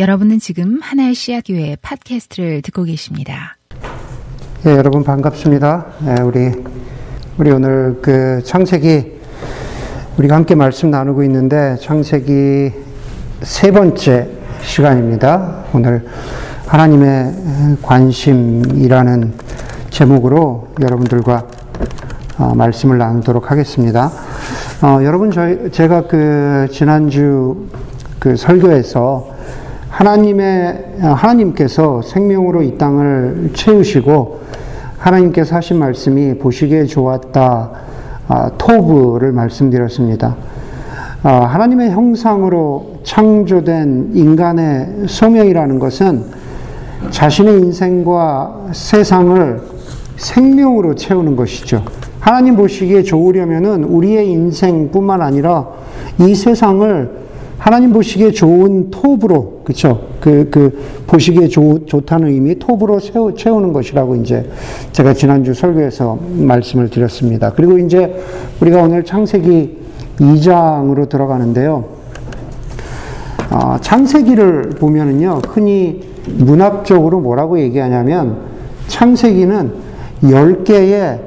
여러분은 지금 하나의 씨앗교회 팟캐스트를 듣고 계십니다. 예, 여러분 반갑습니다. 예, 우리 우리 오늘 그 창세기 우리가 함께 말씀 나누고 있는데 창세기 세 번째 시간입니다. 오늘 하나님의 관심이라는 제목으로 여러분들과 어, 말씀을 나누도록 하겠습니다. 어, 여러분 저희 제가 그 지난주 그 설교에서 하나님의 하나님께서 생명으로 이 땅을 채우시고 하나님께서 하신 말씀이 보시기에 좋았다 아, 토브를 말씀드렸습니다. 아, 하나님의 형상으로 창조된 인간의 소명이라는 것은 자신의 인생과 세상을 생명으로 채우는 것이죠. 하나님 보시기에 좋으려면은 우리의 인생뿐만 아니라 이 세상을 하나님 보시기에 좋은 톱으로, 그쵸? 그, 그, 보시기에 좋, 좋다는 의미, 톱으로 세우, 채우는 것이라고 이제 제가 지난주 설교에서 말씀을 드렸습니다. 그리고 이제 우리가 오늘 창세기 2장으로 들어가는데요. 어, 창세기를 보면은요, 흔히 문학적으로 뭐라고 얘기하냐면, 창세기는 10개의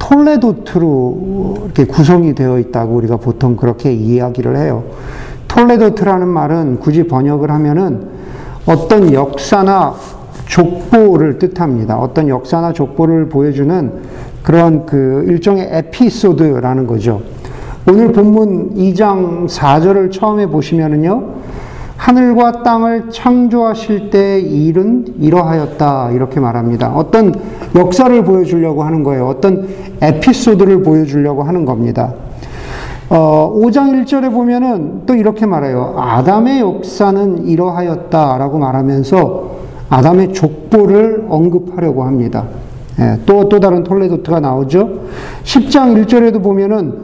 톨레도트로 이렇게 구성이 되어 있다고 우리가 보통 그렇게 이야기를 해요. 톨레도트라는 말은 굳이 번역을 하면은 어떤 역사나 족보를 뜻합니다. 어떤 역사나 족보를 보여주는 그런 그 일종의 에피소드라는 거죠. 오늘 본문 2장 4절을 처음에 보시면은요, 하늘과 땅을 창조하실 때 일은 이러하였다. 이렇게 말합니다. 어떤 역사를 보여주려고 하는 거예요. 어떤 에피소드를 보여주려고 하는 겁니다. 어, 5장 1절에 보면은 또 이렇게 말해요. 아담의 역사는 이러하였다라고 말하면서 아담의 족보를 언급하려고 합니다. 예, 또, 또 다른 톨레도트가 나오죠. 10장 1절에도 보면은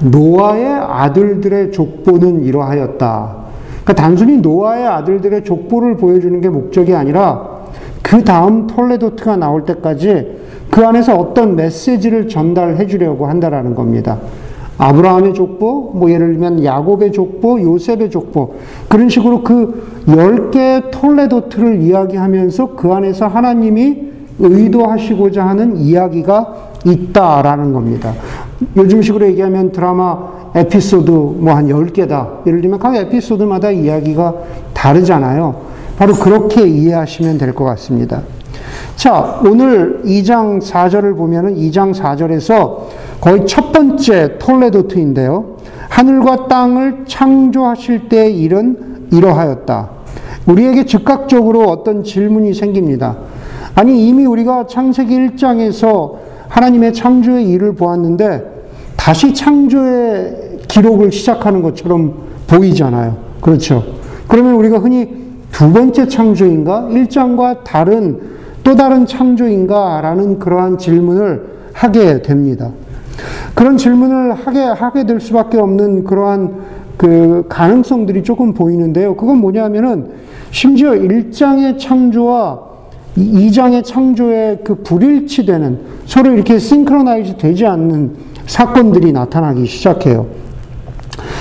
노아의 아들들의 족보는 이러하였다. 그러니까 단순히 노아의 아들들의 족보를 보여주는 게 목적이 아니라 그 다음 톨레도트가 나올 때까지 그 안에서 어떤 메시지를 전달해 주려고 한다라는 겁니다. 아브라함의 족보, 뭐 예를 들면 야곱의 족보, 요셉의 족보 그런 식으로 그 10개의 톨레도트를 이야기하면서 그 안에서 하나님이 의도하시고자 하는 이야기가 있다라는 겁니다. 요즘 식으로 얘기하면 드라마 에피소드 뭐 한 10개다. 예를 들면 각 에피소드마다 이야기가 다르잖아요. 바로 그렇게 이해하시면 될 것 같습니다. 자, 오늘 2장 4절을 보면은 2장 4절에서 거의 첫 번째 톨레도트인데요. 하늘과 땅을 창조하실 때 일은 이러하였다. 우리에게 즉각적으로 어떤 질문이 생깁니다. 아니, 이미 우리가 창세기 1장에서 하나님의 창조의 일을 보았는데 다시 창조의 기록을 시작하는 것처럼 보이잖아요. 그렇죠. 그러면 우리가 흔히 두 번째 창조인가? 1장과 다른 또 다른 창조인가? 라는 그러한 질문을 하게 됩니다. 그런 질문을 하게, 하게 될 수밖에 없는 그러한 그 가능성들이 조금 보이는데요. 그건 뭐냐면은 심지어 1장의 창조와 2장의 창조의 그 불일치되는 서로 이렇게 싱크로나이즈 되지 않는 사건들이 나타나기 시작해요.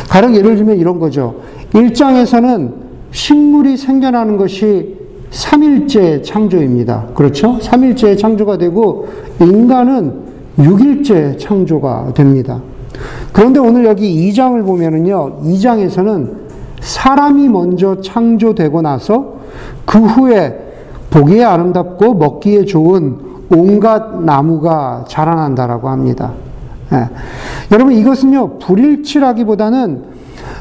가령 예를 들면 이런 거죠. 1장에서는 식물이 생겨나는 것이 3일째 창조입니다. 그렇죠? 3일째 창조가 되고 인간은 6일째 창조가 됩니다. 그런데 오늘 여기 2장을 보면은요, 2장에서는 사람이 먼저 창조되고 나서 그 후에 보기에 아름답고 먹기에 좋은 온갖 나무가 자라난다라고 합니다. 예. 여러분 이것은요, 불일치라기보다는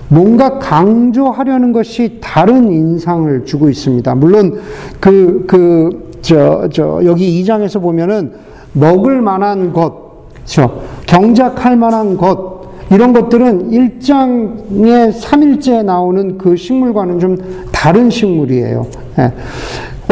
뭔가 강조하려는 것이 다른 인상을 주고 있습니다. 물론 그, 그, 저, 저, 여기 2장에서 보면은 먹을 만한 것, 저, 경작할 만한 것, 이런 것들은 1장에 3일째 나오는 그 식물과는 좀 다른 식물이에요. 예.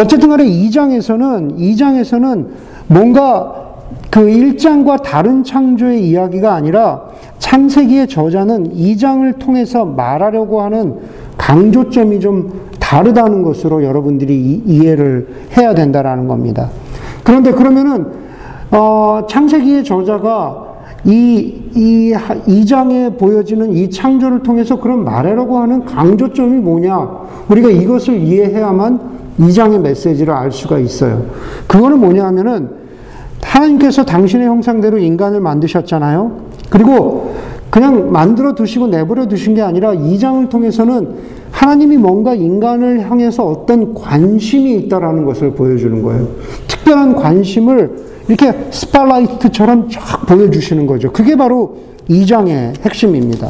어쨌든 간에 2장에서는, 2장에서는 뭔가 그 1장과 다른 창조의 이야기가 아니라 창세기의 저자는 2장을 통해서 말하려고 하는 강조점이 좀 다르다는 것으로 여러분들이 이해를 해야 된다라는 겁니다. 그런데 그러면은 어, 창세기의 저자가 이, 이, 이 장에 보여지는 이 창조를 통해서 그런 말해라고 하는 강조점이 뭐냐? 우리가 이것을 이해해야만 이 장의 메시지를 알 수가 있어요. 그거는 뭐냐 하면은 하나님께서 당신의 형상대로 인간을 만드셨잖아요. 그리고 그냥 만들어 두시고 내버려 두신 게 아니라 이 장을 통해서는 하나님이 뭔가 인간을 향해서 어떤 관심이 있다라는 것을 보여주는 거예요. 특별한 관심을 이렇게 스팔라이트처럼 쫙 보여주시는 거죠. 그게 바로 이 장의 핵심입니다.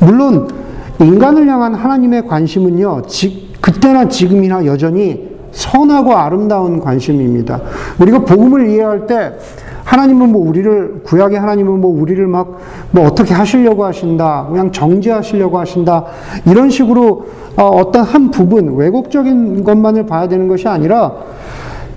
물론 인간을 향한 하나님의 관심은요, 지, 그때나 지금이나 여전히 선하고 아름다운 관심입니다. 우리가 복음을 이해할 때 하나님은 뭐 우리를 구약의 하나님은 뭐 우리를 막 뭐 어떻게 하시려고 하신다, 그냥 정죄하시려고 하신다 이런 식으로 어, 어떤 한 부분 왜곡적인 것만을 봐야 되는 것이 아니라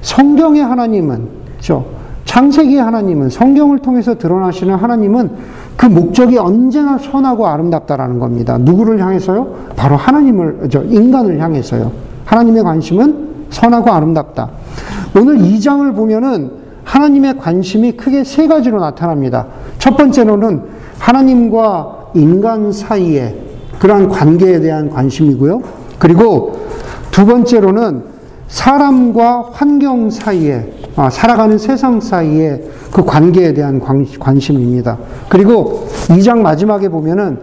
성경의 하나님은 그렇죠? 창세기의 하나님은 성경을 통해서 드러나시는 하나님은 그 목적이 언제나 선하고 아름답다라는 겁니다. 누구를 향해서요? 바로 하나님을 저 인간을 향해서요. 하나님의 관심은 선하고 아름답다. 오늘 이 장을 보면은 하나님의 관심이 크게 세 가지로 나타납니다. 첫 번째로는 하나님과 인간 사이에 그러한 관계에 대한 관심이고요. 그리고 두 번째로는 사람과 환경 사이에, 아, 살아가는 세상 사이에 그 관계에 대한 관심입니다. 그리고 2장 마지막에 보면은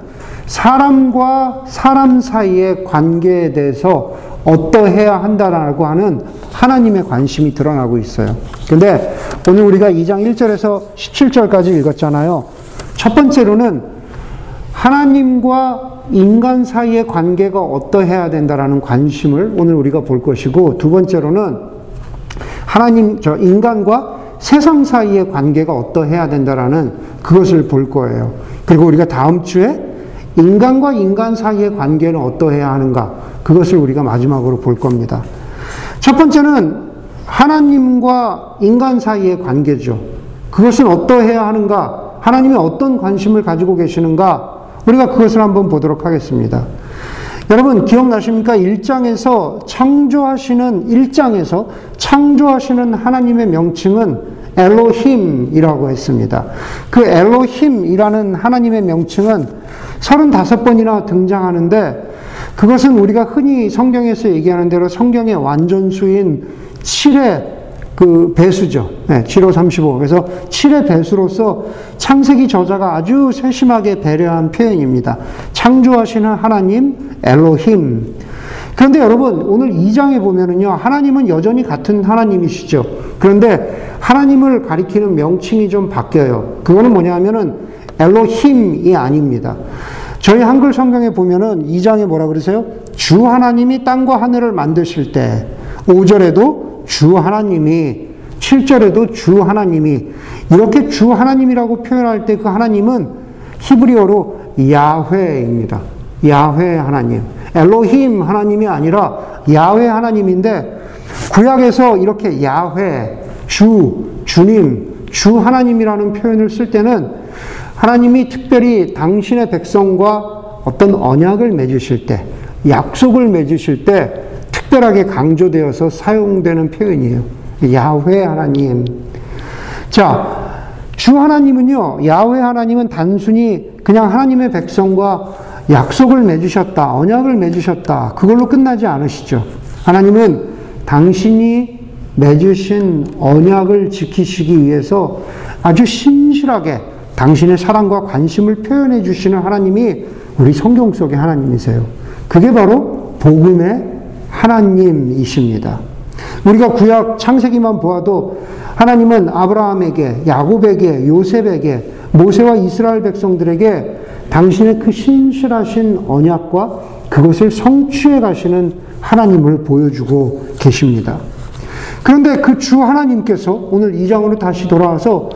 사람과 사람 사이의 관계에 대해서 어떠해야 한다라고 하는 하나님의 관심이 드러나고 있어요. 근데 오늘 우리가 2장 1절에서 17절까지 읽었잖아요. 첫 번째로는 하나님과 인간 사이의 관계가 어떠해야 된다라는 관심을 오늘 우리가 볼 것이고 두 번째로는 하나님 저 인간과 세상 사이의 관계가 어떠해야 된다라는 그것을 볼 거예요. 그리고 우리가 다음 주에 인간과 인간 사이의 관계는 어떠해야 하는가 그것을 우리가 마지막으로 볼 겁니다. 첫 번째는 하나님과 인간 사이의 관계죠. 그것은 어떠해야 하는가? 하나님이 어떤 관심을 가지고 계시는가? 우리가 그것을 한번 보도록 하겠습니다. 여러분 기억나십니까? 1장에서 창조하시는 1장에서 창조하시는 하나님의 명칭은 엘로힘이라고 했습니다. 그 엘로힘이라는 하나님의 명칭은 35번이나 등장하는데 그것은 우리가 흔히 성경에서 얘기하는 대로 성경의 완전수인 7의 그 배수죠. 네, 7호 35. 그래서 7의 배수로서 창세기 저자가 아주 세심하게 배려한 표현입니다. 창조하시는 하나님 엘로힘. 그런데 여러분 오늘 2장에 보면은요. 하나님은 여전히 같은 하나님이시죠. 그런데 하나님을 가리키는 명칭이 좀 바뀌어요. 그거는 뭐냐면은 엘로힘이 아닙니다. 저희 한글 성경에 보면은 2장에 뭐라 그러세요? 주 하나님이 땅과 하늘을 만드실 때 5절에도 주 하나님이 7절에도 주 하나님이 이렇게 주 하나님이라고 표현할 때 그 하나님은 히브리어로 야훼입니다. 야훼 하나님. 엘로힘 하나님이 아니라 야훼 하나님인데 구약에서 이렇게 야훼, 주, 주님, 주 하나님이라는 표현을 쓸 때는 하나님이 특별히 당신의 백성과 어떤 언약을 맺으실 때, 약속을 맺으실 때 특별하게 강조되어서 사용되는 표현이에요. 야훼 하나님. 자, 주 하나님은요, 야훼 하나님은 단순히 그냥 하나님의 백성과 약속을 맺으셨다, 언약을 맺으셨다, 그걸로 끝나지 않으시죠. 하나님은 당신이 맺으신 언약을 지키시기 위해서 아주 신실하게 당신의 사랑과 관심을 표현해 주시는 하나님이 우리 성경 속의 하나님이세요. 그게 바로 복음의 하나님이십니다. 우리가 구약 창세기만 보아도 하나님은 아브라함에게, 야곱에게, 요셉에게, 모세와 이스라엘 백성들에게 당신의 그 신실하신 언약과 그것을 성취해 가시는 하나님을 보여주고 계십니다. 그런데 그 주 하나님께서 오늘 2장으로 다시 돌아와서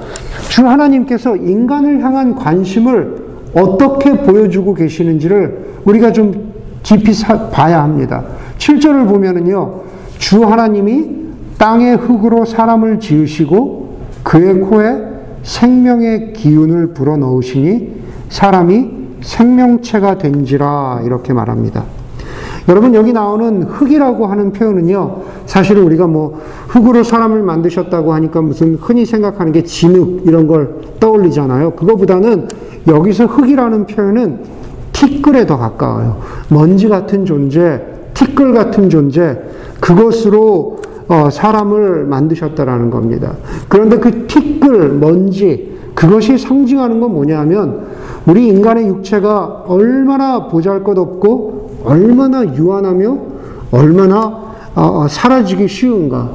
주 하나님께서 인간을 향한 관심을 어떻게 보여주고 계시는지를 우리가 좀 깊이 봐야 합니다. 7절을 보면은요, 주 하나님이 땅의 흙으로 사람을 지으시고 그의 코에 생명의 기운을 불어 넣으시니 사람이 생명체가 된지라 이렇게 말합니다. 여러분 여기 나오는 흙이라고 하는 표현은요. 사실 우리가 뭐 흙으로 사람을 만드셨다고 하니까 무슨 흔히 생각하는 게 진흙 이런 걸 떠올리잖아요. 그거보다는 여기서 흙이라는 표현은 티끌에 더 가까워요. 먼지 같은 존재, 티끌 같은 존재, 그것으로 어, 사람을 만드셨다라는 겁니다. 그런데 그 티끌, 먼지, 그것이 상징하는 건 뭐냐면 우리 인간의 육체가 얼마나 보잘 것 없고 얼마나 유한하며 얼마나 어, 어, 사라지기 쉬운가.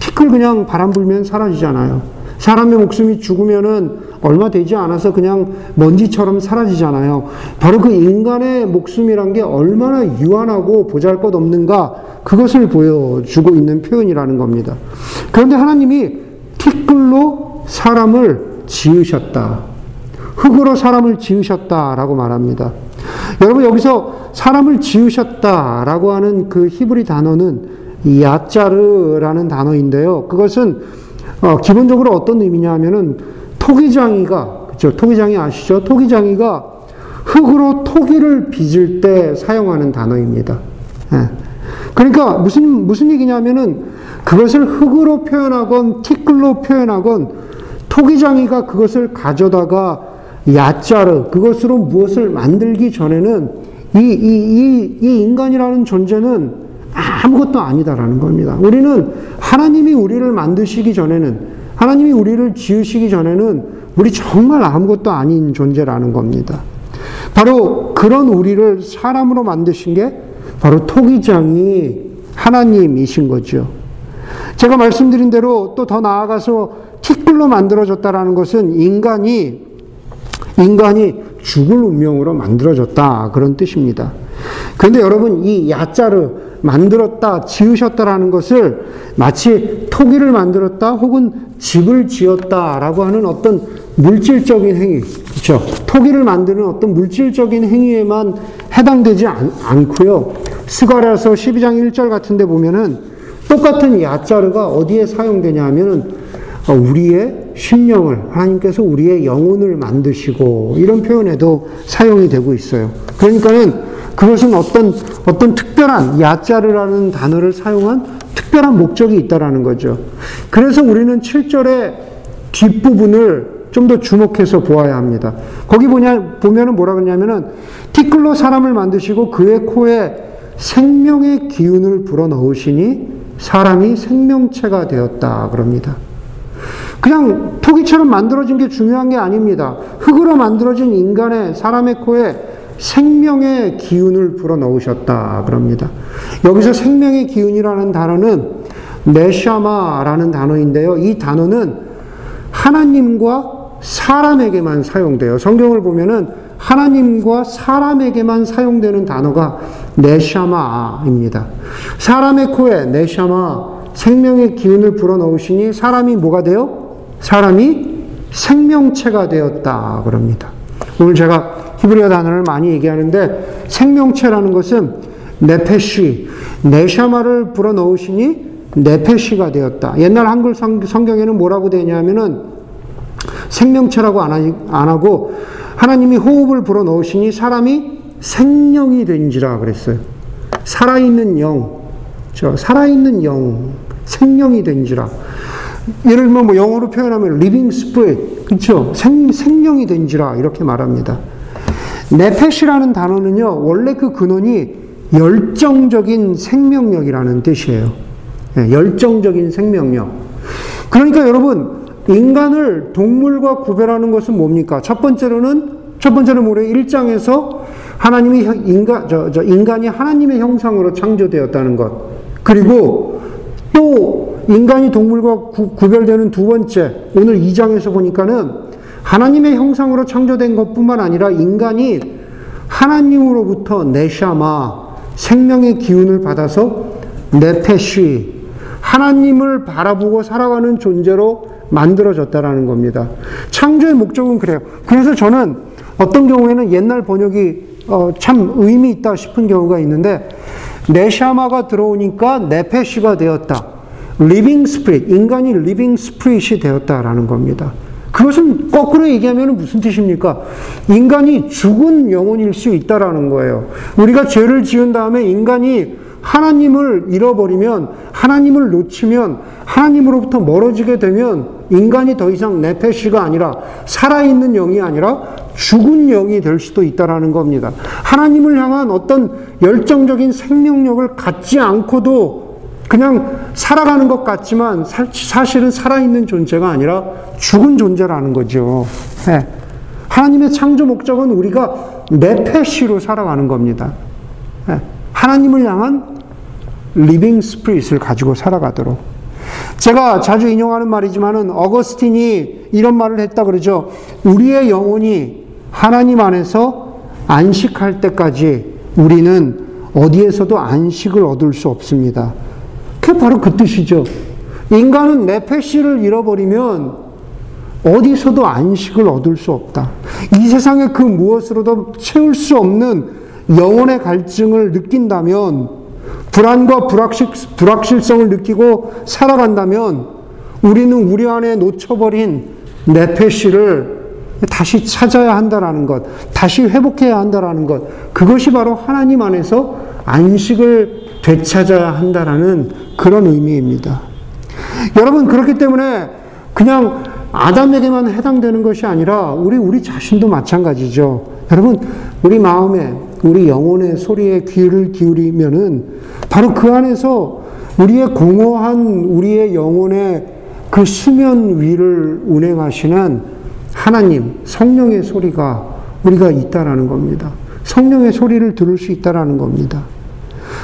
티끌 그냥 바람 불면 사라지잖아요. 사람의 목숨이 죽으면은 얼마 되지 않아서 그냥 먼지처럼 사라지잖아요. 바로 그 인간의 목숨이란 게 얼마나 유한하고 보잘 것 없는가 그것을 보여주고 있는 표현이라는 겁니다. 그런데 하나님이 티끌로 사람을 지으셨다. 흙으로 사람을 지으셨다라고 말합니다. 여러분 여기서 사람을 지으셨다라고 하는 그 히브리 단어는 야짜르라는 단어인데요. 그것은 어, 기본적으로 어떤 의미냐 하면은 토기장이가 그죠? 토기장이 아시죠? 토기장이가 흙으로 토기를 빚을 때 사용하는 단어입니다. 예. 그러니까 무슨 무슨 얘기냐면은 그것을 흙으로 표현하건 티끌로 표현하건 토기장이가 그것을 가져다가 야자르 그것으로 무엇을 만들기 전에는 이, 이, 이, 이 인간이라는 존재는 아무것도 아니다라는 겁니다. 우리는 하나님이 우리를 만드시기 전에는 하나님이 우리를 지으시기 전에는 우리 정말 아무것도 아닌 존재라는 겁니다. 바로 그런 우리를 사람으로 만드신 게 바로 토기장이 하나님이신 거죠. 제가 말씀드린 대로 또 더 나아가서 티끌로 만들어졌다라는 것은 인간이 인간이 죽을 운명으로 만들어졌다 그런 뜻입니다. 그런데 여러분 이 야자르 만들었다 지으셨다라는 것을 마치 토기를 만들었다 혹은 집을 지었다라고 하는 어떤 물질적인 행위. 그렇죠? 토기를 만드는 어떤 물질적인 행위에만 해당되지 않, 않고요. 스가랴서 12장 1절 같은 데 보면은 똑같은 야자르가 어디에 사용되냐 하면은 어, 우리의 심령을 하나님께서 우리의 영혼을 만드시고 이런 표현에도 사용이 되고 있어요. 그러니까는 그것은 어떤 어떤 특별한 야자르라는 단어를 사용한 특별한 목적이 있다라는 거죠. 그래서 우리는 7절의 뒷부분을 좀 더 주목해서 보아야 합니다. 거기 보냐, 보면은 뭐라 그러냐면은, 티끌로 사람을 만드시고 그의 코에 생명의 기운을 불어 넣으시니 사람이 생명체가 되었다. 그럽니다. 그냥 토기처럼 만들어진 게 중요한 게 아닙니다. 흙으로 만들어진 인간의 사람의 코에 생명의 기운을 불어 넣으셨다 그럽니다. 여기서 생명의 기운이라는 단어는 네샤마라는 단어인데요. 이 단어는 하나님과 사람에게만 사용돼요. 성경을 보면은 하나님과 사람에게만 사용되는 단어가 네샤마입니다. 사람의 코에 네샤마 생명의 기운을 불어넣으시니 사람이 뭐가 돼요? 사람이 생명체가 되었다 그럽니다. 오늘 제가 히브리어 단어를 많이 얘기하는데 생명체라는 것은 네페시, 네샤마를 불어넣으시니 네페시가 되었다. 옛날 한글 성경에는 뭐라고 되냐면은 생명체라고 안 하고 하나님이 호흡을 불어넣으시니 사람이 생명이 된지라 그랬어요. 살아있는 영, 저 살아있는 영, 생명이 된지라. 예를 들면 뭐 영어로 표현하면 living spirit, 그렇죠? 생, 생명이 된지라 이렇게 말합니다. 네페시라는 단어는요, 원래 그 근원이 열정적인 생명력이라는 뜻이에요. 네, 열정적인 생명력. 그러니까 여러분, 인간을 동물과 구별하는 것은 뭡니까? 첫 번째로는, 첫 번째로 모래 1장에서 하나님이 인간, 저, 저, 인간이 하나님의 형상으로 창조되었다는 것. 그리고 또 인간이 동물과 구, 구별되는 두 번째, 오늘 2장에서 보니까는 하나님의 형상으로 창조된 것뿐만 아니라 인간이 하나님으로부터 네샤마 생명의 기운을 받아서 네페쉬 하나님을 바라보고 살아가는 존재로 만들어졌다라는 겁니다. 창조의 목적은 그래요. 그래서 저는 어떤 경우에는 옛날 번역이 어, 참 의미 있다 싶은 경우가 있는데 네샤마가 들어오니까 네페쉬가 되었다. living spirit 인간이 living spirit이 되었다라는 겁니다. 그것은 거꾸로 얘기하면 무슨 뜻입니까? 인간이 죽은 영혼일 수 있다라는 거예요. 우리가 죄를 지은 다음에 인간이 하나님을 잃어버리면, 하나님을 놓치면, 하나님으로부터 멀어지게 되면, 인간이 더 이상 네페시가 아니라, 살아있는 영이 아니라, 죽은 영이 될 수도 있다라는 겁니다. 하나님을 향한 어떤 열정적인 생명력을 갖지 않고도 그냥 살아가는 것 같지만 사실은 살아있는 존재가 아니라 죽은 존재라는 거죠. 네. 하나님의 창조 목적은 우리가 네페시로 살아가는 겁니다. 네. 하나님을 향한 living spirit을 가지고 살아가도록. 제가 자주 인용하는 말이지만은 어거스틴이 이런 말을 했다 그러죠. 우리의 영혼이 하나님 안에서 안식할 때까지 우리는 어디에서도 안식을 얻을 수 없습니다. 그게 바로 그 뜻이죠. 인간은 네페시를 잃어버리면 어디서도 안식을 얻을 수 없다. 이 세상의 그 무엇으로도 채울 수 없는 영혼의 갈증을 느낀다면 불안과 불확실, 불확실성을 느끼고 살아간다면 우리는 우리 안에 놓쳐버린 네페시를 다시 찾아야 한다라는 것, 다시 회복해야 한다라는 것, 그것이 바로 하나님 안에서 안식을 되찾아야 한다라는 그런 의미입니다. 여러분, 그렇기 때문에 그냥 아담에게만 해당되는 것이 아니라 우리, 우리 자신도 마찬가지죠. 여러분, 우리 마음에, 우리 영혼의 소리에 귀를 기울이면은 바로 그 안에서 우리의 공허한 우리의 영혼의 그 수면 위를 운행하시는 하나님, 성령의 소리가 우리가 있다라는 겁니다. 성령의 소리를 들을 수 있다라는 겁니다.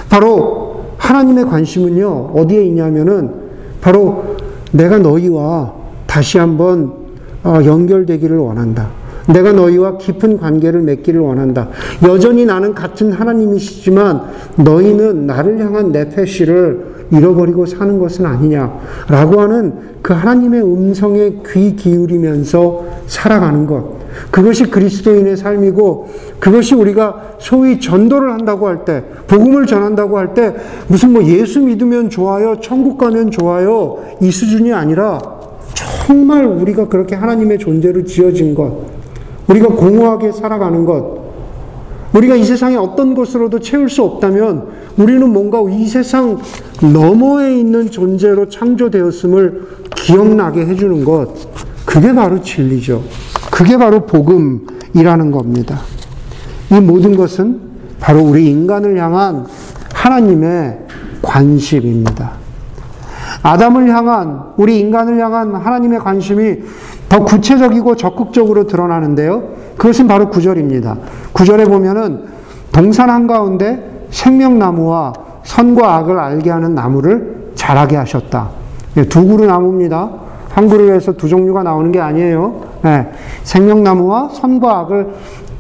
바로 하나님의 관심은요, 어디에 있냐면은 바로 내가 너희와 다시 한번 어, 연결되기를 원한다. 내가 너희와 깊은 관계를 맺기를 원한다. 여전히 나는 같은 하나님이시지만 너희는 나를 향한 내 패시를 잃어버리고 사는 것은 아니냐라고 하는 그 하나님의 음성에 귀 기울이면서 살아가는 것. 그것이 그리스도인의 삶이고 그것이 우리가 소위 전도를 한다고 할 때, 복음을 전한다고 할 때 무슨 뭐 예수 믿으면 좋아요, 천국 가면 좋아요 이 수준이 아니라 정말 우리가 그렇게 하나님의 존재로 지어진 것, 우리가 공허하게 살아가는 것, 우리가 이 세상에 어떤 것으로도 채울 수 없다면 우리는 뭔가 이 세상 너머에 있는 존재로 창조되었음을 기억나게 해주는 것, 그게 바로 진리죠. 그게 바로 복음이라는 겁니다. 이 모든 것은 바로 우리 인간을 향한 하나님의 관심입니다. 아담을 향한, 우리 인간을 향한 하나님의 관심이 더 구체적이고 적극적으로 드러나는데요. 그것은 바로 구절입니다. 구절에 보면은 동산 한가운데 생명나무와 선과 악을 알게 하는 나무를 자라게 하셨다. 예, 두 그루 나무입니다. 한 그루에서 두 종류가 나오는 게 아니에요. 네, 생명나무와 선과 악을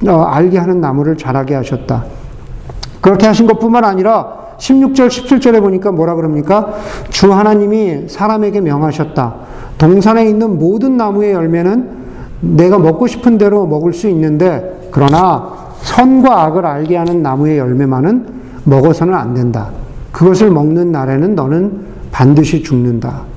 어, 알게 하는 나무를 자라게 하셨다. 그렇게 하신 것뿐만 아니라 16절, 17절에 보니까 뭐라 그럽니까? 주 하나님이 사람에게 명하셨다. 동산에 있는 모든 나무의 열매는 내가 먹고 싶은 대로 먹을 수 있는데, 그러나 선과 악을 알게 하는 나무의 열매만은 먹어서는 안 된다. 그것을 먹는 날에는 너는 반드시 죽는다.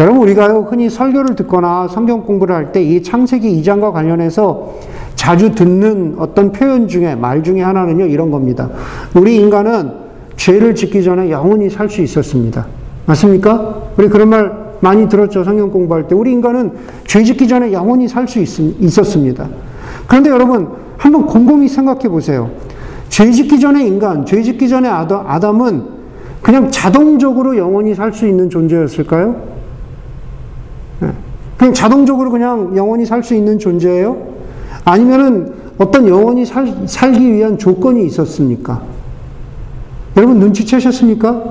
여러분, 우리가 흔히 설교를 듣거나 성경 공부를 할 때 이 창세기 2장과 관련해서 자주 듣는 어떤 표현 중에, 말 중에 하나는요, 이런 겁니다. 우리 인간은 죄를 짓기 전에 영원히 살 수 있었습니다. 맞습니까? 우리 그런 말 많이 들었죠. 성경 공부할 때. 우리 인간은 죄 짓기 전에 영원히 살 수 있었습니다. 그런데 여러분, 한번 곰곰이 생각해 보세요. 죄 짓기 전에 인간, 죄 짓기 전에 아담은 그냥 자동적으로 영원히 살 수 있는 존재였을까요? 네. 그냥 자동적으로 그냥 영원히 살 수 있는 존재예요? 아니면은 어떤 영원히 살, 살기 위한 조건이 있었습니까? 여러분 눈치채셨습니까?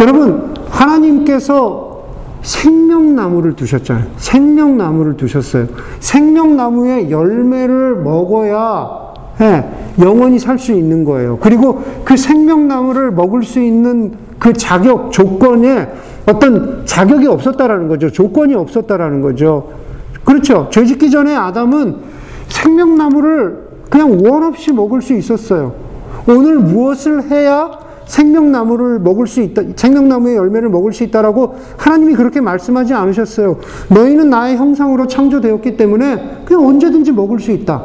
여러분, 하나님께서 생명나무를 두셨잖아요. 생명나무를 두셨어요. 생명나무의 열매를 먹어야 예, 영원히 살 수 있는 거예요. 그리고 그 생명나무를 먹을 수 있는 그 자격, 조건에 어떤 자격이 없었다라는 거죠. 조건이 없었다라는 거죠. 그렇죠. 죄 짓기 전에 아담은 생명나무를 그냥 원 없이 먹을 수 있었어요. 오늘 무엇을 해야 생명나무를 먹을 수 있다, 생명나무의 열매를 먹을 수 있다라고 하나님이 그렇게 말씀하지 않으셨어요. 너희는 나의 형상으로 창조되었기 때문에 그냥 언제든지 먹을 수 있다.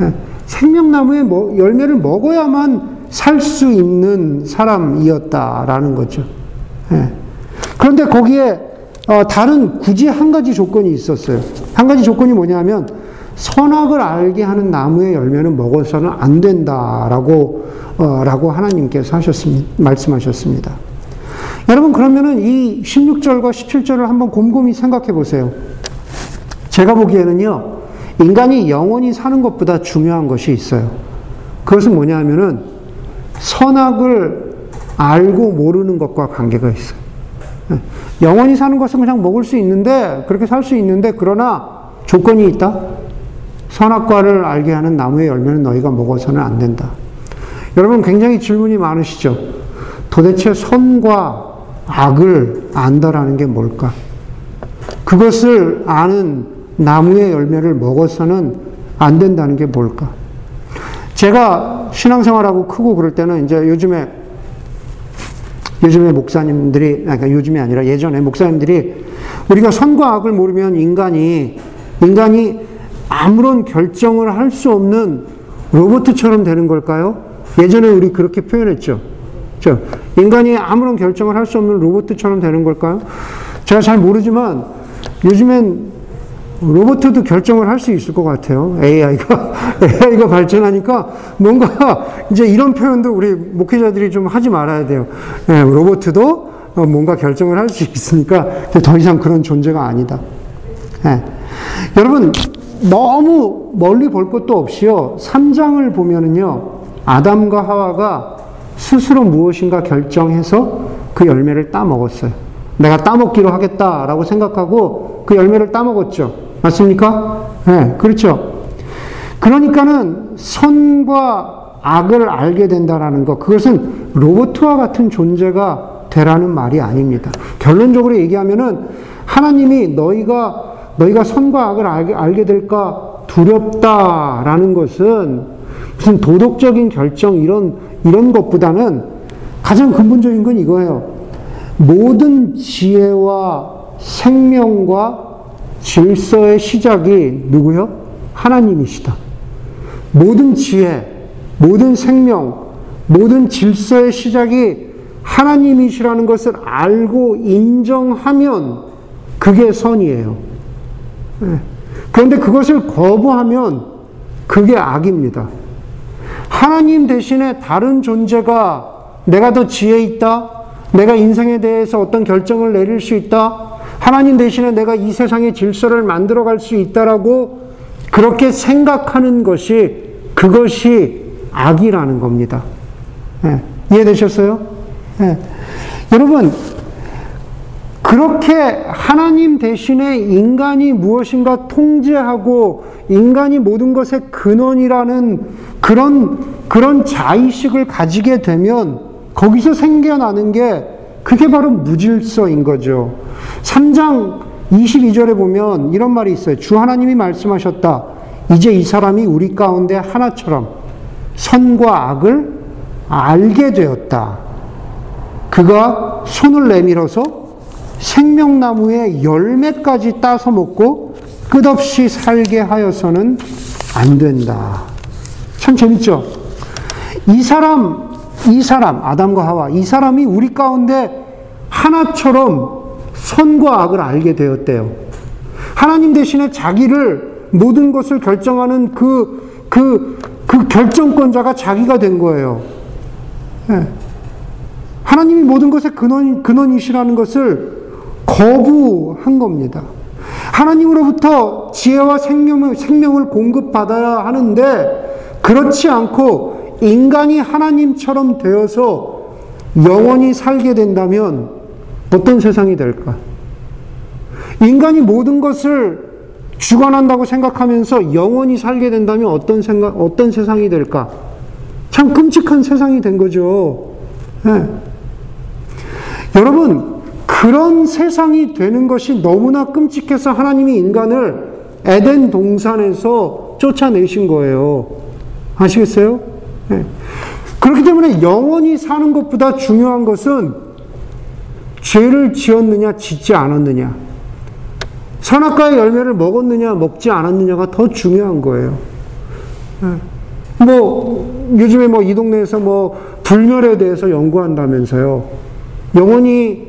예, 생명나무의 뭐, 열매를 먹어야만 살 수 있는 사람이었다라는 거죠. 예. 그런데 거기에 어, 다른 굳이 한 가지 조건이 있었어요. 한 가지 조건이 뭐냐면 선악을 알게 하는 나무의 열매는 먹어서는 안 된다라고 어, 라고 하나님께서 하셨습니다. 말씀하셨습니다. 여러분 그러면은 이 16절과 17절을 한번 곰곰이 생각해 보세요. 제가 보기에는요. 인간이 영원히 사는 것보다 중요한 것이 있어요. 그것은 뭐냐면은 선악을 알고 모르는 것과 관계가 있어요. 영원히 사는 것은 그냥 먹을 수 있는데, 그렇게 살 수 있는데, 그러나 조건이 있다? 선악과를 알게 하는 나무의 열매는 너희가 먹어서는 안 된다. 여러분 굉장히 질문이 많으시죠? 도대체 선과 악을 안다라는 게 뭘까? 그것을 아는 나무의 열매를 먹어서는 안 된다는 게 뭘까? 제가 신앙생활하고 크고 그럴 때는 이제 요즘에 요즘에 목사님들이 그러니까 요즘이 아니라 예전에 목사님들이 우리가 선과 악을 모르면 인간이 인간이 아무런 결정을 할 수 없는 로봇처럼 되는 걸까요? 예전에 우리 그렇게 표현했죠. 저 인간이 아무런 결정을 할 수 없는 로봇처럼 되는 걸까요? 제가 잘 모르지만 요즘엔 로봇도 결정을 할 수 있을 것 같아요. AI가 AI가 발전하니까 뭔가 이제 이런 표현도 우리 목회자들이 좀 하지 말아야 돼요. 네, 로봇도 뭔가 결정을 할 수 있으니까 더 이상 그런 존재가 아니다. 네. 여러분 너무 멀리 볼 것도 없이요. 3장을 보면은요. 아담과 하와가 스스로 무엇인가 결정해서 그 열매를 따 먹었어요. 내가 따먹기로 하겠다라고 생각하고 그 열매를 따먹었죠. 맞습니까? 네, 그렇죠. 그러니까는 선과 악을 알게 된다라는 것, 그것은 로봇과 같은 존재가 되라는 말이 아닙니다. 결론적으로 얘기하면은 하나님이 너희가 너희가 선과 악을 알게, 알게 될까 두렵다라는 것은 무슨 도덕적인 결정 이런 이런 것보다는 가장 근본적인 건 이거예요. 모든 지혜와 생명과 질서의 시작이 누구요? 하나님이시다. 모든 지혜, 모든 생명, 모든 질서의 시작이 하나님이시라는 것을 알고 인정하면 그게 선이에요. 예. 그런데 그것을 거부하면 그게 악입니다. 하나님 대신에 다른 존재가 내가 더 지혜 있다? 내가 인생에 대해서 어떤 결정을 내릴 수 있다? 하나님 대신에 내가 이 세상의 질서를 만들어 갈 수 있다라고 그렇게 생각하는 것이 그것이 악이라는 겁니다. 예, 이해되셨어요? 예. 여러분, 그렇게 하나님 대신에 인간이 무엇인가 통제하고 인간이 모든 것의 근원이라는 그런, 그런 자의식을 가지게 되면 거기서 생겨나는 게 그게 바로 무질서인 거죠. 3장 22절에 보면 이런 말이 있어요. 주 하나님이 말씀하셨다. 이제 이 사람이 우리 가운데 하나처럼 선과 악을 알게 되었다. 그가 손을 내밀어서 생명나무의 열매까지 따서 먹고 끝없이 살게 하여서는 안 된다. 참 재밌죠? 이 사람, 이 사람, 아담과 하와, 이 사람이 우리 가운데 하나처럼 선과 악을 알게 되었대요. 하나님 대신에 자기를 모든 것을 결정하는 그, 그, 그 결정권자가 자기가 된 거예요. 네. 하나님이 모든 것의 근원, 근원이시라는 것을 거부한 겁니다. 하나님으로부터 지혜와 생명을, 생명을 공급받아야 하는데, 그렇지 않고 인간이 하나님처럼 되어서 영원히 살게 된다면 어떤 세상이 될까? 인간이 모든 것을 주관한다고 생각하면서 영원히 살게 된다면 어떤 생각, 어떤 세상이 될까? 참 끔찍한 세상이 된 거죠. 네. 여러분, 그런 세상이 되는 것이 너무나 끔찍해서 하나님이 인간을 에덴 동산에서 쫓아내신 거예요. 아시겠어요? 네. 그렇기 때문에 영원히 사는 것보다 중요한 것은 죄를 지었느냐, 짓지 않았느냐. 선악과의 열매를 먹었느냐, 먹지 않았느냐가 더 중요한 거예요. 예. 뭐, 요즘에 뭐 이 동네에서 뭐 불멸에 대해서 연구한다면서요. 영원히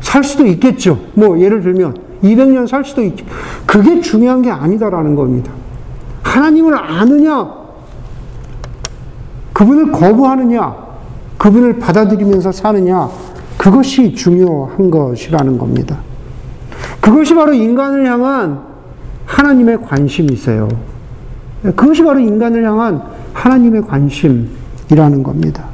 살 수도 있겠죠. 뭐, 예를 들면, 200년 살 수도 있죠. 그게 중요한 게 아니다라는 겁니다. 하나님을 아느냐, 그분을 거부하느냐, 그분을 받아들이면서 사느냐, 그것이 중요한 것이라는 겁니다. 그것이 바로 인간을 향한 하나님의 관심이세요. 그것이 바로 인간을 향한 하나님의 관심이라는 겁니다.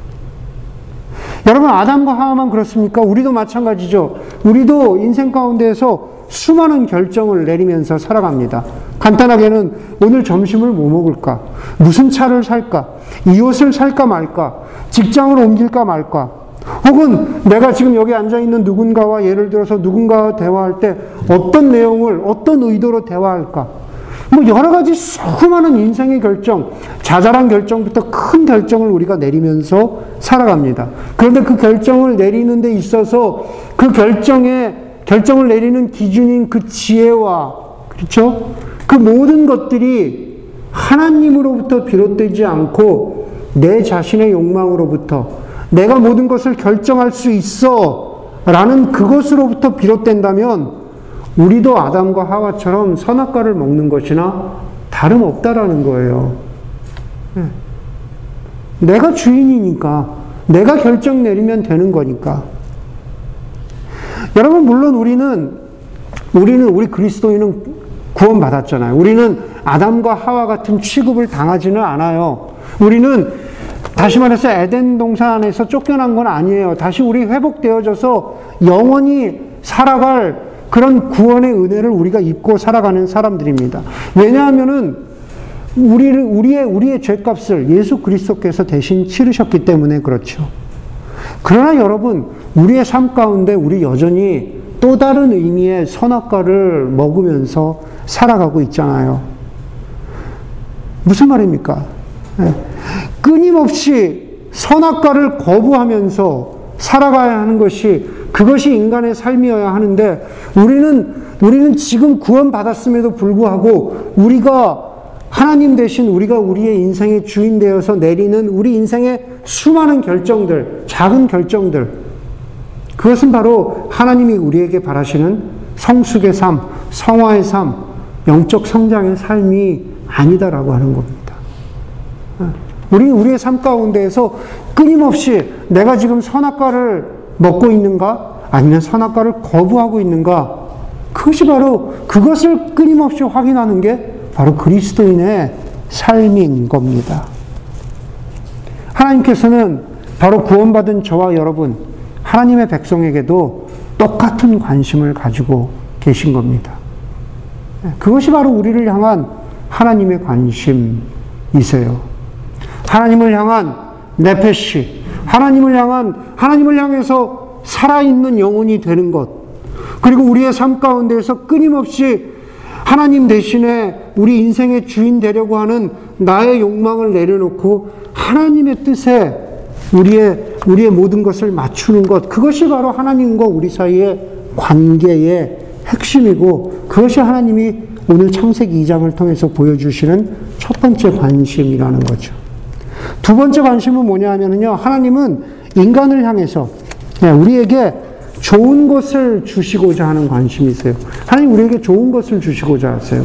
여러분, 아담과 하와만 그렇습니까? 우리도 마찬가지죠. 우리도 인생 가운데에서 수많은 결정을 내리면서 살아갑니다. 간단하게는 오늘 점심을 뭐 먹을까? 무슨 차를 살까? 이 옷을 살까 말까? 직장을 옮길까 말까? 혹은 내가 지금 여기 앉아 있는 누군가와 예를 들어서 누군가와 대화할 때 어떤 내용을 어떤 의도로 대화할까? 뭐 여러 가지 수많은 인생의 결정, 자잘한 결정부터 큰 결정을 우리가 내리면서 살아갑니다. 그런데 그 결정을 내리는 데 있어서 그 결정에 결정을 내리는 기준인 그 지혜와 그렇죠? 그 모든 것들이 하나님으로부터 비롯되지 않고 내 자신의 욕망으로부터 내가 모든 것을 결정할 수 있어 라는 그것으로부터 비롯된다면 우리도 아담과 하와처럼 선악과를 먹는 것이나 다름없다라는 거예요. 네. 내가 주인이니까 내가 결정 내리면 되는 거니까. 여러분 물론 우리는 우리는 우리 그리스도인은 구원받았잖아요. 우리는 아담과 하와 같은 취급을 당하지는 않아요. 우리는 다시 말해서 에덴 동산에서 쫓겨난 건 아니에요. 다시 우리 회복되어져서 영원히 살아갈 그런 구원의 은혜를 우리가 입고 살아가는 사람들입니다. 왜냐하면은 우리를 우리의 우리의 죄값을 예수 그리스도께서 대신 치르셨기 때문에 그렇죠. 그러나 여러분, 우리의 삶 가운데 우리 여전히 또 다른 의미의 선악과를 먹으면서 살아가고 있잖아요. 무슨 말입니까? 네. 끊임없이 선악과를 거부하면서 살아가야 하는 것이 그것이 인간의 삶이어야 하는데 우리는 우리는 지금 구원받았음에도 불구하고 우리가 하나님 대신 우리가 우리의 인생의 주인 되어서 내리는 우리 인생의 수많은 결정들, 작은 결정들, 그것은 바로 하나님이 우리에게 바라시는 성숙의 삶, 성화의 삶, 영적 성장의 삶이 아니다라고 하는 겁니다. 우리 우리의 삶 가운데에서 끊임없이 내가 지금 선악과를 먹고 있는가? 아니면 선악과를 거부하고 있는가? 그것이 바로 그것을 끊임없이 확인하는 게 바로 그리스도인의 삶인 겁니다. 하나님께서는 바로 구원받은 저와 여러분, 하나님의 백성에게도 똑같은 관심을 가지고 계신 겁니다. 그것이 바로 우리를 향한 하나님의 관심이세요. 하나님을 향한 네페시, 하나님을 향한, 하나님을 향해서 살아있는 영혼이 되는 것, 그리고 우리의 삶 가운데에서 끊임없이 하나님 대신에 우리 인생의 주인 되려고 하는 나의 욕망을 내려놓고 하나님의 뜻에 우리의, 우리의 모든 것을 맞추는 것, 그것이 바로 하나님과 우리 사이의 관계의 핵심이고, 그것이 하나님이 오늘 창세기 2장을 통해서 보여주시는 첫 번째 관심이라는 거죠. 두 번째 관심은 뭐냐 하면요. 하나님은 인간을 향해서 네, 우리에게 좋은 것을 주시고자 하는 관심이세요. 하나님 우리에게 좋은 것을 주시고자 하세요.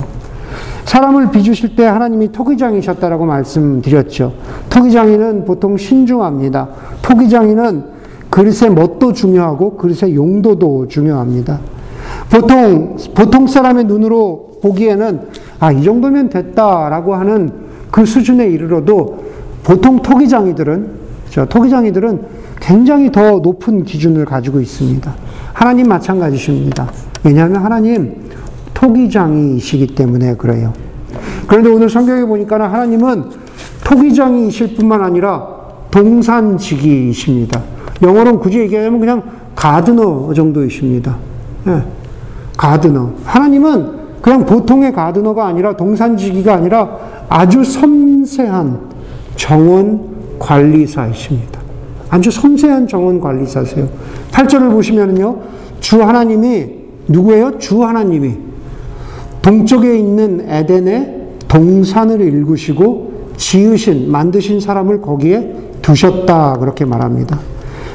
사람을 비주실 때 하나님이 토기장이셨다라고 말씀드렸죠. 토기장이는 보통 신중합니다. 토기장이는 그릇의 멋도 중요하고 그릇의 용도도 중요합니다. 보통 보통 사람의 눈으로 보기에는 아 이 정도면 됐다라고 하는 그 수준에 이르러도 보통 토기장이들은 저 토기장이들은 굉장히 더 높은 기준을 가지고 있습니다. 하나님 마찬가지십니다. 왜냐하면 하나님 토기장이시기 때문에 그래요. 그런데 오늘 성경에 보니까 하나님은 토기장이실 뿐만 아니라 동산지기이십니다. 영어로 굳이 얘기하면 그냥 가드너 정도이십니다. 네. 가드너. 하나님은 그냥 보통의 가드너가 아니라 동산지기가 아니라 아주 섬세한 정원, 관리사이십니다. 아주 섬세한 정원 관리사세요. 8절을 보시면요. 주 하나님이 누구예요? 주 하나님이 동쪽에 있는 에덴에 동산을 일구시고 지으신 만드신 사람을 거기에 두셨다 그렇게 말합니다.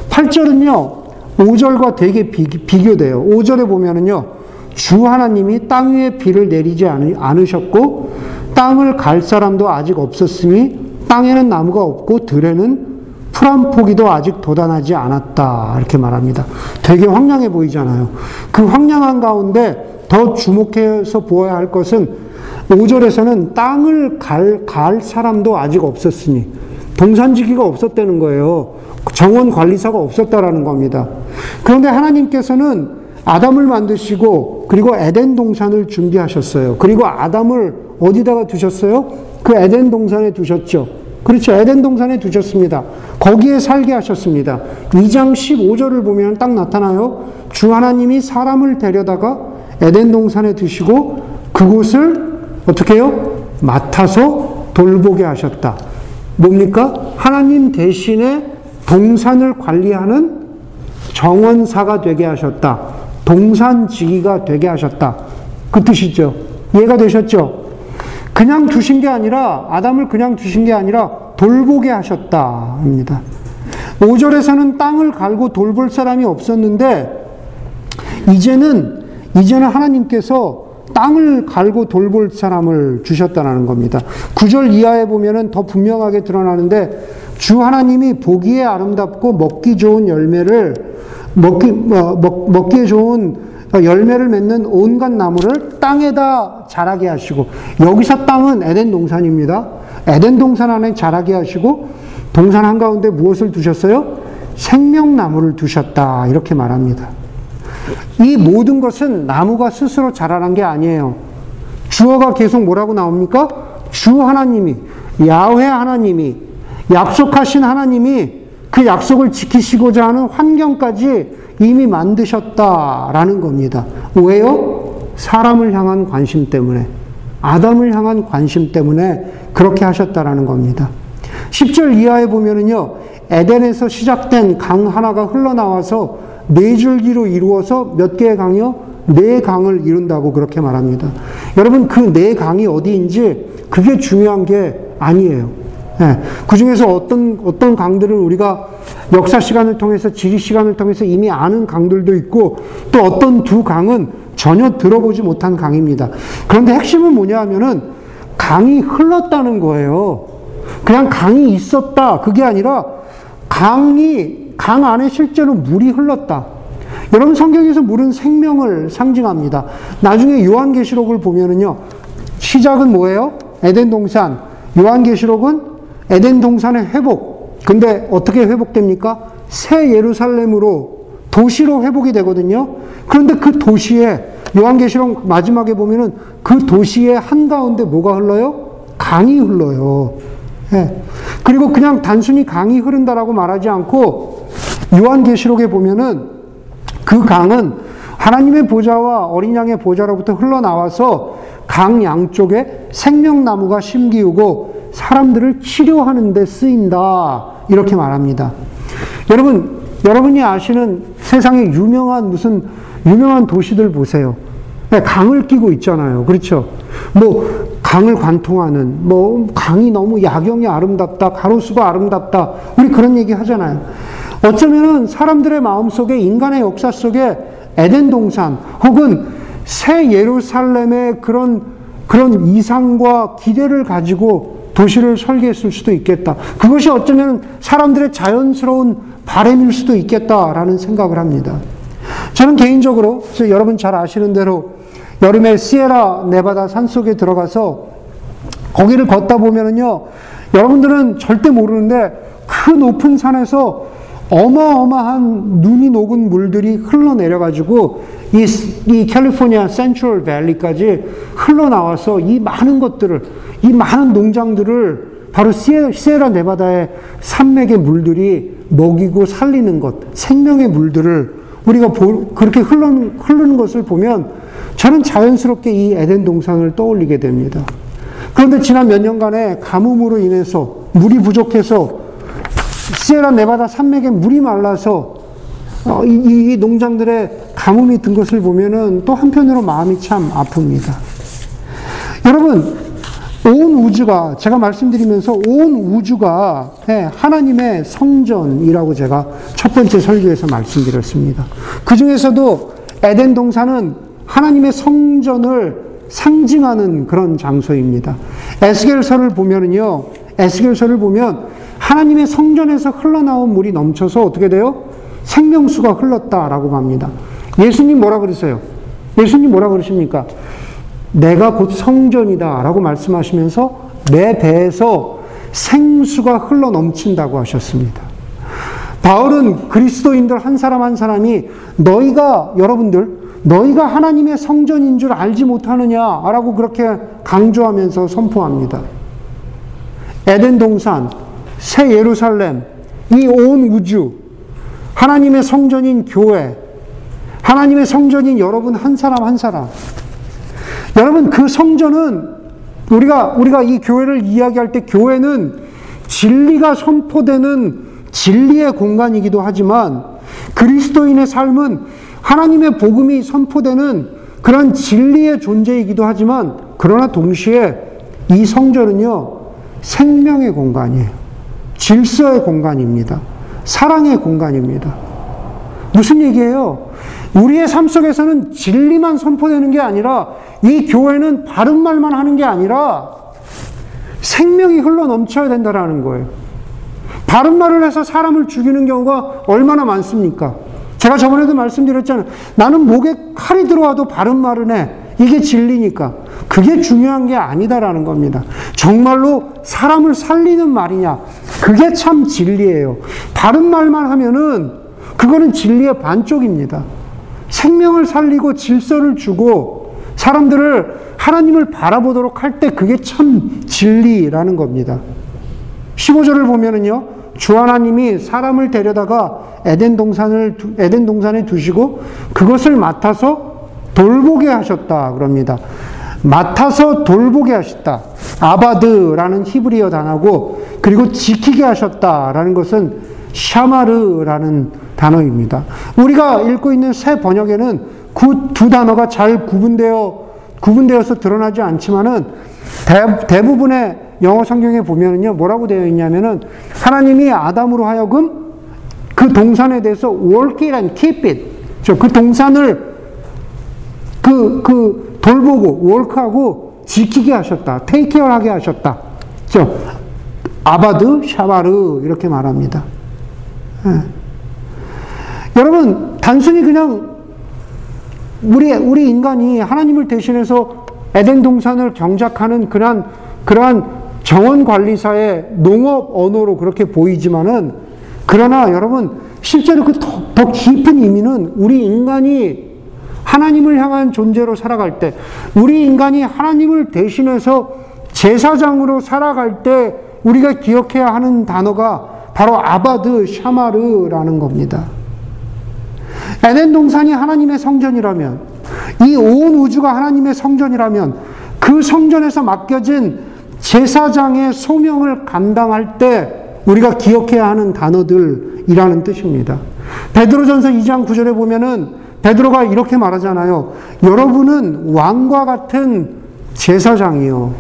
8절은요. 5절과 되게 비교 돼요. 5절에 보면은요. 주 하나님이 땅 위에 비를 내리지 않으셨고 땅을 갈 사람도 아직 없었으니 땅에는 나무가 없고 들에는 풀 한 포기도 아직 돋아나지 않았다. 이렇게 말합니다. 되게 황량해 보이잖아요. 그 황량한 가운데 더 주목해서 보아야 할 것은 5절에서는 땅을 갈, 갈 사람도 아직 없었으니 동산지기가 없었다는 거예요. 정원 관리사가 없었다라는 겁니다. 그런데 하나님께서는 아담을 만드시고 그리고 에덴 동산을 준비하셨어요. 그리고 아담을 어디다가 두셨어요? 그 에덴 동산에 두셨죠. 그렇죠. 에덴 동산에 두셨습니다. 거기에 살게 하셨습니다. 2장 15절을 보면 딱 나타나요. 주 하나님이 사람을 데려다가 에덴 동산에 두시고 그곳을 어떻게 해요? 맡아서 돌보게 하셨다. 뭡니까? 하나님 대신에 동산을 관리하는 정원사가 되게 하셨다. 동산지기가 되게 하셨다. 그 뜻이죠. 이해가 되셨죠? 그냥 두신 게 아니라, 아담을 그냥 두신 게 아니라 돌보게 하셨다. 입니다. 5절에서는 땅을 갈고 돌볼 사람이 없었는데, 이제는, 이제는 하나님께서 땅을 갈고 돌볼 사람을 주셨다는 겁니다. 9절 이하에 보면은 더 분명하게 드러나는데, 주 하나님이 보기에 아름답고 먹기 좋은 열매를 먹기 어, 먹, 먹기에 좋은 열매를 맺는 온갖 나무를 땅에다 자라게 하시고 여기서 땅은 에덴 동산입니다. 에덴 동산 안에 자라게 하시고 동산 한가운데 무엇을 두셨어요? 생명나무를 두셨다. 이렇게 말합니다. 이 모든 것은 나무가 스스로 자라난 게 아니에요. 주어가 계속 뭐라고 나옵니까? 주 하나님이, 야훼 하나님이, 약속하신 하나님이 그 약속을 지키시고자 하는 환경까지 이미 만드셨다라는 겁니다. 왜요? 사람을 향한 관심 때문에, 아담을 향한 관심 때문에 그렇게 하셨다라는 겁니다. 10절 이하에 보면은요, 에덴에서 시작된 강 하나가 흘러나와서 네 줄기로 이루어서 몇 개의 강이요? 네 강을 이룬다고 그렇게 말합니다. 여러분, 그 네 강이 어디인지 그게 중요한 게 아니에요. 네. 그 중에서 어떤, 어떤 강들은 우리가 역사 시간을 통해서 지리 시간을 통해서 이미 아는 강들도 있고 또 어떤 두 강은 전혀 들어보지 못한 강입니다. 그런데 핵심은 뭐냐 하면은 강이 흘렀다는 거예요. 그냥 강이 있었다. 그게 아니라 강이, 강 안에 실제로 물이 흘렀다. 여러분 성경에서 물은 생명을 상징합니다. 나중에 요한계시록을 보면은요. 시작은 뭐예요? 에덴 동산. 요한계시록은 에덴 동산의 회복. 근데 어떻게 회복됩니까? 새 예루살렘으로 도시로 회복이 되거든요. 그런데 그 도시에 요한계시록 마지막에 보면은 그 도시의 한가운데 뭐가 흘러요? 강이 흘러요. 예. 그리고 그냥 단순히 강이 흐른다라고 말하지 않고 요한계시록에 보면은 그 강은 하나님의 보좌와 어린 양의 보좌로부터 흘러나와서 강 양쪽에 생명나무가 심기우고 사람들을 치료하는 데 쓰인다. 이렇게 말합니다. 여러분, 여러분이 아시는 세상에 유명한 무슨 유명한 도시들 보세요. 네, 강을 끼고 있잖아요. 그렇죠? 뭐, 강을 관통하는, 뭐, 강이 너무 야경이 아름답다, 가로수가 아름답다. 우리 그런 얘기 하잖아요. 어쩌면은 사람들의 마음 속에, 인간의 역사 속에 에덴 동산, 혹은 새 예루살렘의 그런, 그런 이상과 기대를 가지고 도시를 설계했을 수도 있겠다. 그것이 어쩌면 사람들의 자연스러운 바램일 수도 있겠다라는 생각을 합니다. 저는 개인적으로 여러분 잘 아시는 대로 여름에 시에라 네바다 산 속에 들어가서 거기를 걷다 보면은요, 여러분들은 절대 모르는데 그 높은 산에서 어마어마한 눈이 녹은 물들이 흘러내려가지고 이, 이 캘리포니아 센트럴 밸리까지 흘러나와서 이 많은 것들을 이 많은 농장들을 바로 시에라 네바다의 산맥의 물들이 먹이고 살리는 것, 생명의 물들을 우리가 보, 그렇게 흐르는, 흐르는 것을 보면 저는 자연스럽게 이 에덴 동산을 떠올리게 됩니다. 그런데 지난 몇 년간의 가뭄으로 인해서 물이 부족해서 시에라 네바다 산맥에 물이 말라서 어, 이, 이, 농장들의 가뭄이 든 것을 보면은 또 한편으로 마음이 참 아픕니다. 여러분, 온 우주가, 제가 말씀드리면서 온 우주가 예, 하나님의 성전이라고 제가 첫 번째 설교에서 말씀드렸습니다. 그 중에서도 에덴 동산은 하나님의 성전을 상징하는 그런 장소입니다. 에스겔서를 보면은요, 에스겔서를 보면 하나님의 성전에서 흘러나온 물이 넘쳐서 어떻게 돼요? 생명수가 흘렀다라고 합니다. 예수님 뭐라 그러세요? 예수님 뭐라 그러십니까? 내가 곧 성전이다 라고 말씀하시면서 내 배에서 생수가 흘러 넘친다고 하셨습니다. 바울은 그리스도인들 한 사람 한 사람이 너희가 여러분들 너희가 하나님의 성전인 줄 알지 못하느냐라고 그렇게 강조하면서 선포합니다. 에덴 동산, 새 예루살렘, 이 온 우주, 하나님의 성전인 교회, 하나님의 성전인 여러분 한 사람 한 사람. 여러분 그 성전은 우리가 우리가 이 교회를 이야기할 때 교회는 진리가 선포되는 진리의 공간이기도 하지만 그리스도인의 삶은 하나님의 복음이 선포되는 그런 진리의 존재이기도 하지만 그러나 동시에 이 성전은요 생명의 공간이에요. 질서의 공간입니다. 사랑의 공간입니다. 무슨 얘기예요? 우리의 삶 속에서는 진리만 선포되는 게 아니라 이 교회는 바른 말만 하는 게 아니라 생명이 흘러 넘쳐야 된다라는 거예요. 바른 말을 해서 사람을 죽이는 경우가 얼마나 많습니까? 제가 저번에도 말씀드렸잖아요. 나는 목에 칼이 들어와도 바른 말을 해. 이게 진리니까. 그게 중요한 게 아니다라는 겁니다. 정말로 사람을 살리는 말이냐. 그게 참 진리예요. 바른 말만 하면은 그거는 진리의 반쪽입니다. 생명을 살리고 질서를 주고 사람들을 하나님을 바라보도록 할 때 그게 참 진리라는 겁니다. 15절을 보면은요. 주 하나님이 사람을 데려다가 에덴 동산을 에덴 동산에 두시고 그것을 맡아서 돌보게 하셨다 그럽니다. 맡아서 돌보게 하셨다. 아바드라는 히브리어 단어고 그리고 지키게 하셨다라는 것은 샤마르라는 단어입니다. 우리가 읽고 있는 새 번역에는 그 두 단어가 잘 구분되어 구분되어서 드러나지 않지만은 대, 부분의 영어 성경에 보면은요 뭐라고 되어 있냐면은 하나님이 아담으로 하여금 그 동산에 대해서 work it and keep it 그 동산을 그, 그 돌보고 월크하고 지키게 하셨다. 테이케어하게 하셨다. 저 아바드, 샤바르 이렇게 말합니다. 예. 여러분 단순히 그냥 우리 우리 인간이 하나님을 대신해서 에덴 동산을 경작하는 그러한 그러한 정원 관리사의 농업 언어로 그렇게 보이지만은 그러나 여러분 실제로 그 더 깊은 의미는 우리 인간이 하나님을 향한 존재로 살아갈 때, 우리 인간이 하나님을 대신해서 제사장으로 살아갈 때 우리가 기억해야 하는 단어가 바로 아바드 샤마르라는 겁니다. 에덴 동산이 하나님의 성전이라면, 이 온 우주가 하나님의 성전이라면, 그 성전에서 맡겨진 제사장의 소명을 감당할 때 우리가 기억해야 하는 단어들이라는 뜻입니다. 베드로전서 2장 9절에 보면은 베드로가 이렇게 말하잖아요. 여러분은 왕과 같은 제사장이요.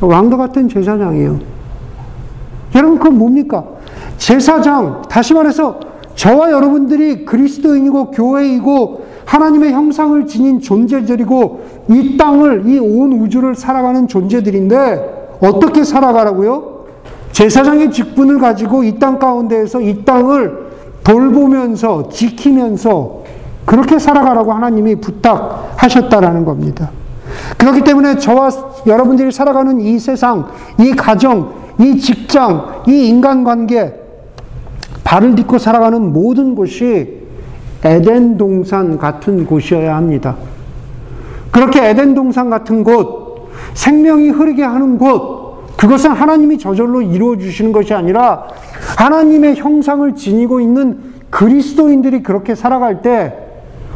왕과 같은 제사장이요. 여러분 그건 뭡니까? 제사장 다시 말해서 저와 여러분들이 그리스도인이고 교회이고 하나님의 형상을 지닌 존재들이고 이 땅을 이 온 우주를 살아가는 존재들인데 어떻게 살아가라고요? 제사장의 직분을 가지고 이 땅 가운데에서 이 땅을 돌보면서 지키면서 그렇게 살아가라고 하나님이 부탁하셨다라는 겁니다. 그렇기 때문에 저와 여러분들이 살아가는 이 세상, 이 가정, 이 직장, 이 인간관계, 발을 딛고 살아가는 모든 곳이 에덴 동산 같은 곳이어야 합니다. 그렇게 에덴 동산 같은 곳, 생명이 흐르게 하는 곳, 그것은 하나님이 저절로 이루어 주시는 것이 아니라 하나님의 형상을 지니고 있는 그리스도인들이 그렇게 살아갈 때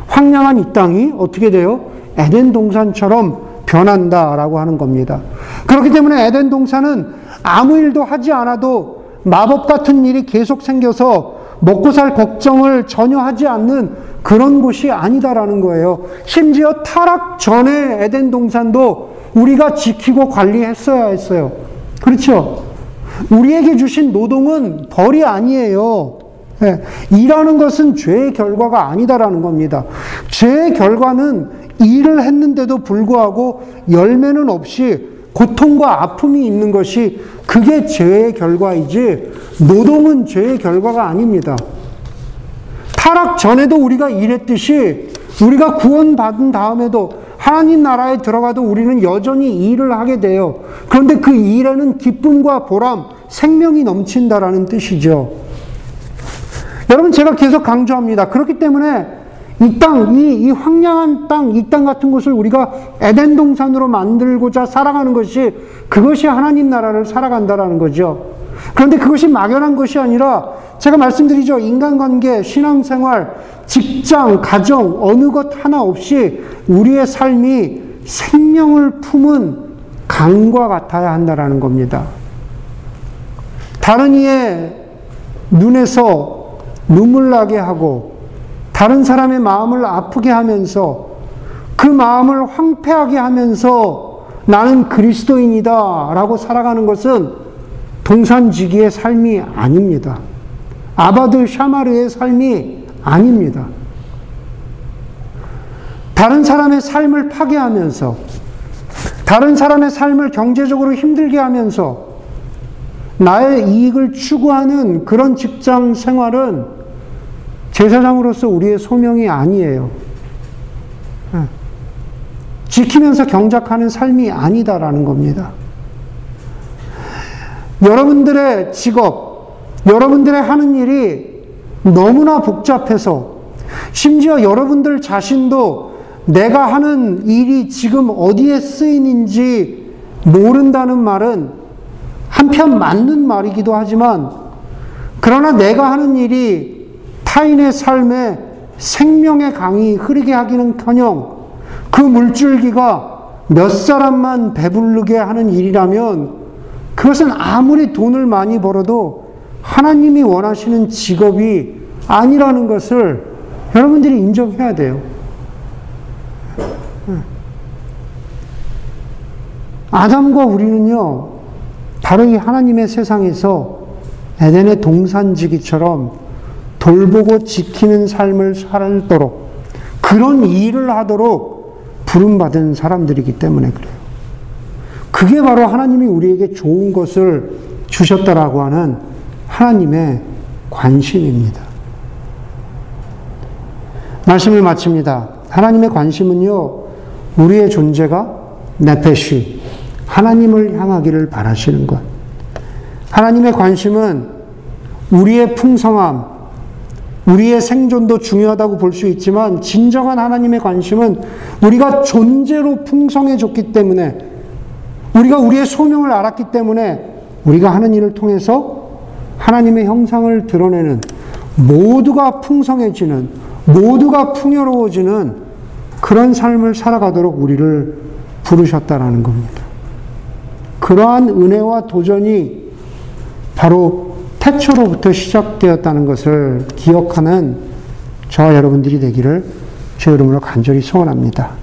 황량한 이 땅이 어떻게 돼요? 에덴 동산처럼 변한다라고 하는 겁니다. 그렇기 때문에 에덴 동산은 아무 일도 하지 않아도 마법 같은 일이 계속 생겨서 먹고 살 걱정을 전혀 하지 않는 그런 곳이 아니다라는 거예요. 심지어 타락 전에 에덴 동산도 우리가 지키고 관리했어야 했어요. 그렇죠? 우리에게 주신 노동은 벌이 아니에요. 네, 일하는 것은 죄의 결과가 아니다라는 겁니다. 죄의 결과는 일을 했는데도 불구하고 열매는 없이 고통과 아픔이 있는 것이 그게 죄의 결과이지 노동은 죄의 결과가 아닙니다. 타락 전에도 우리가 일했듯이 우리가 구원받은 다음에도 하나님 나라에 들어가도 우리는 여전히 일을 하게 돼요. 그런데 그 일에는 기쁨과 보람, 생명이 넘친다라는 뜻이죠. 여러분, 제가 계속 강조합니다. 그렇기 때문에 이 땅, 이, 이 황량한 땅, 이 땅 같은 곳을 우리가 에덴 동산으로 만들고자 살아가는 것이 그것이 하나님 나라를 살아간다라는 거죠. 그런데 그것이 막연한 것이 아니라 제가 말씀드리죠. 인간관계, 신앙생활, 직장, 가정, 어느 것 하나 없이 우리의 삶이 생명을 품은 강과 같아야 한다라는 겁니다. 다른 이의 눈에서 눈물 나게 하고 다른 사람의 마음을 아프게 하면서 그 마음을 황폐하게 하면서 나는 그리스도인이다 라고 살아가는 것은 동산지기의 삶이 아닙니다. 아바드 샤마르의 삶이 아닙니다. 다른 사람의 삶을 파괴하면서, 다른 사람의 삶을 경제적으로 힘들게 하면서, 나의 이익을 추구하는 그런 직장 생활은 제사장으로서 우리의 소명이 아니에요. 예. 지키면서 경작하는 삶이 아니다라는 겁니다. 여러분들의 직업, 여러분들의 하는 일이 너무나 복잡해서 심지어 여러분들 자신도 내가 하는 일이 지금 어디에 쓰이는지 모른다는 말은 한편 맞는 말이기도 하지만 그러나 내가 하는 일이 타인의 삶에 생명의 강이 흐르게 하기는 커녕 그 물줄기가 몇 사람만 배부르게 하는 일이라면 그것은 아무리 돈을 많이 벌어도 하나님이 원하시는 직업이 아니라는 것을 여러분들이 인정해야 돼요. 아담과 우리는요, 바로 이 하나님의 세상에서 에덴의 동산지기처럼 돌보고 지키는 삶을 살도록 그런 일을 하도록 부름받은 사람들이기 때문에 그래요. 그게 바로 하나님이 우리에게 좋은 것을 주셨다라고 하는 하나님의 관심입니다. 말씀을 마칩니다. 하나님의 관심은요, 우리의 존재가 네페시, 하나님을 향하기를 바라시는 것. 하나님의 관심은 우리의 풍성함, 우리의 생존도 중요하다고 볼 수 있지만, 진정한 하나님의 관심은 우리가 존재로 풍성해졌기 때문에 우리가 우리의 소명을 알았기 때문에 우리가 하는 일을 통해서 하나님의 형상을 드러내는 모두가 풍성해지는 모두가 풍요로워지는 그런 삶을 살아가도록 우리를 부르셨다라는 겁니다. 그러한 은혜와 도전이 바로 태초로부터 시작되었다는 것을 기억하는 저와 여러분들이 되기를 제 이름으로 간절히 소원합니다.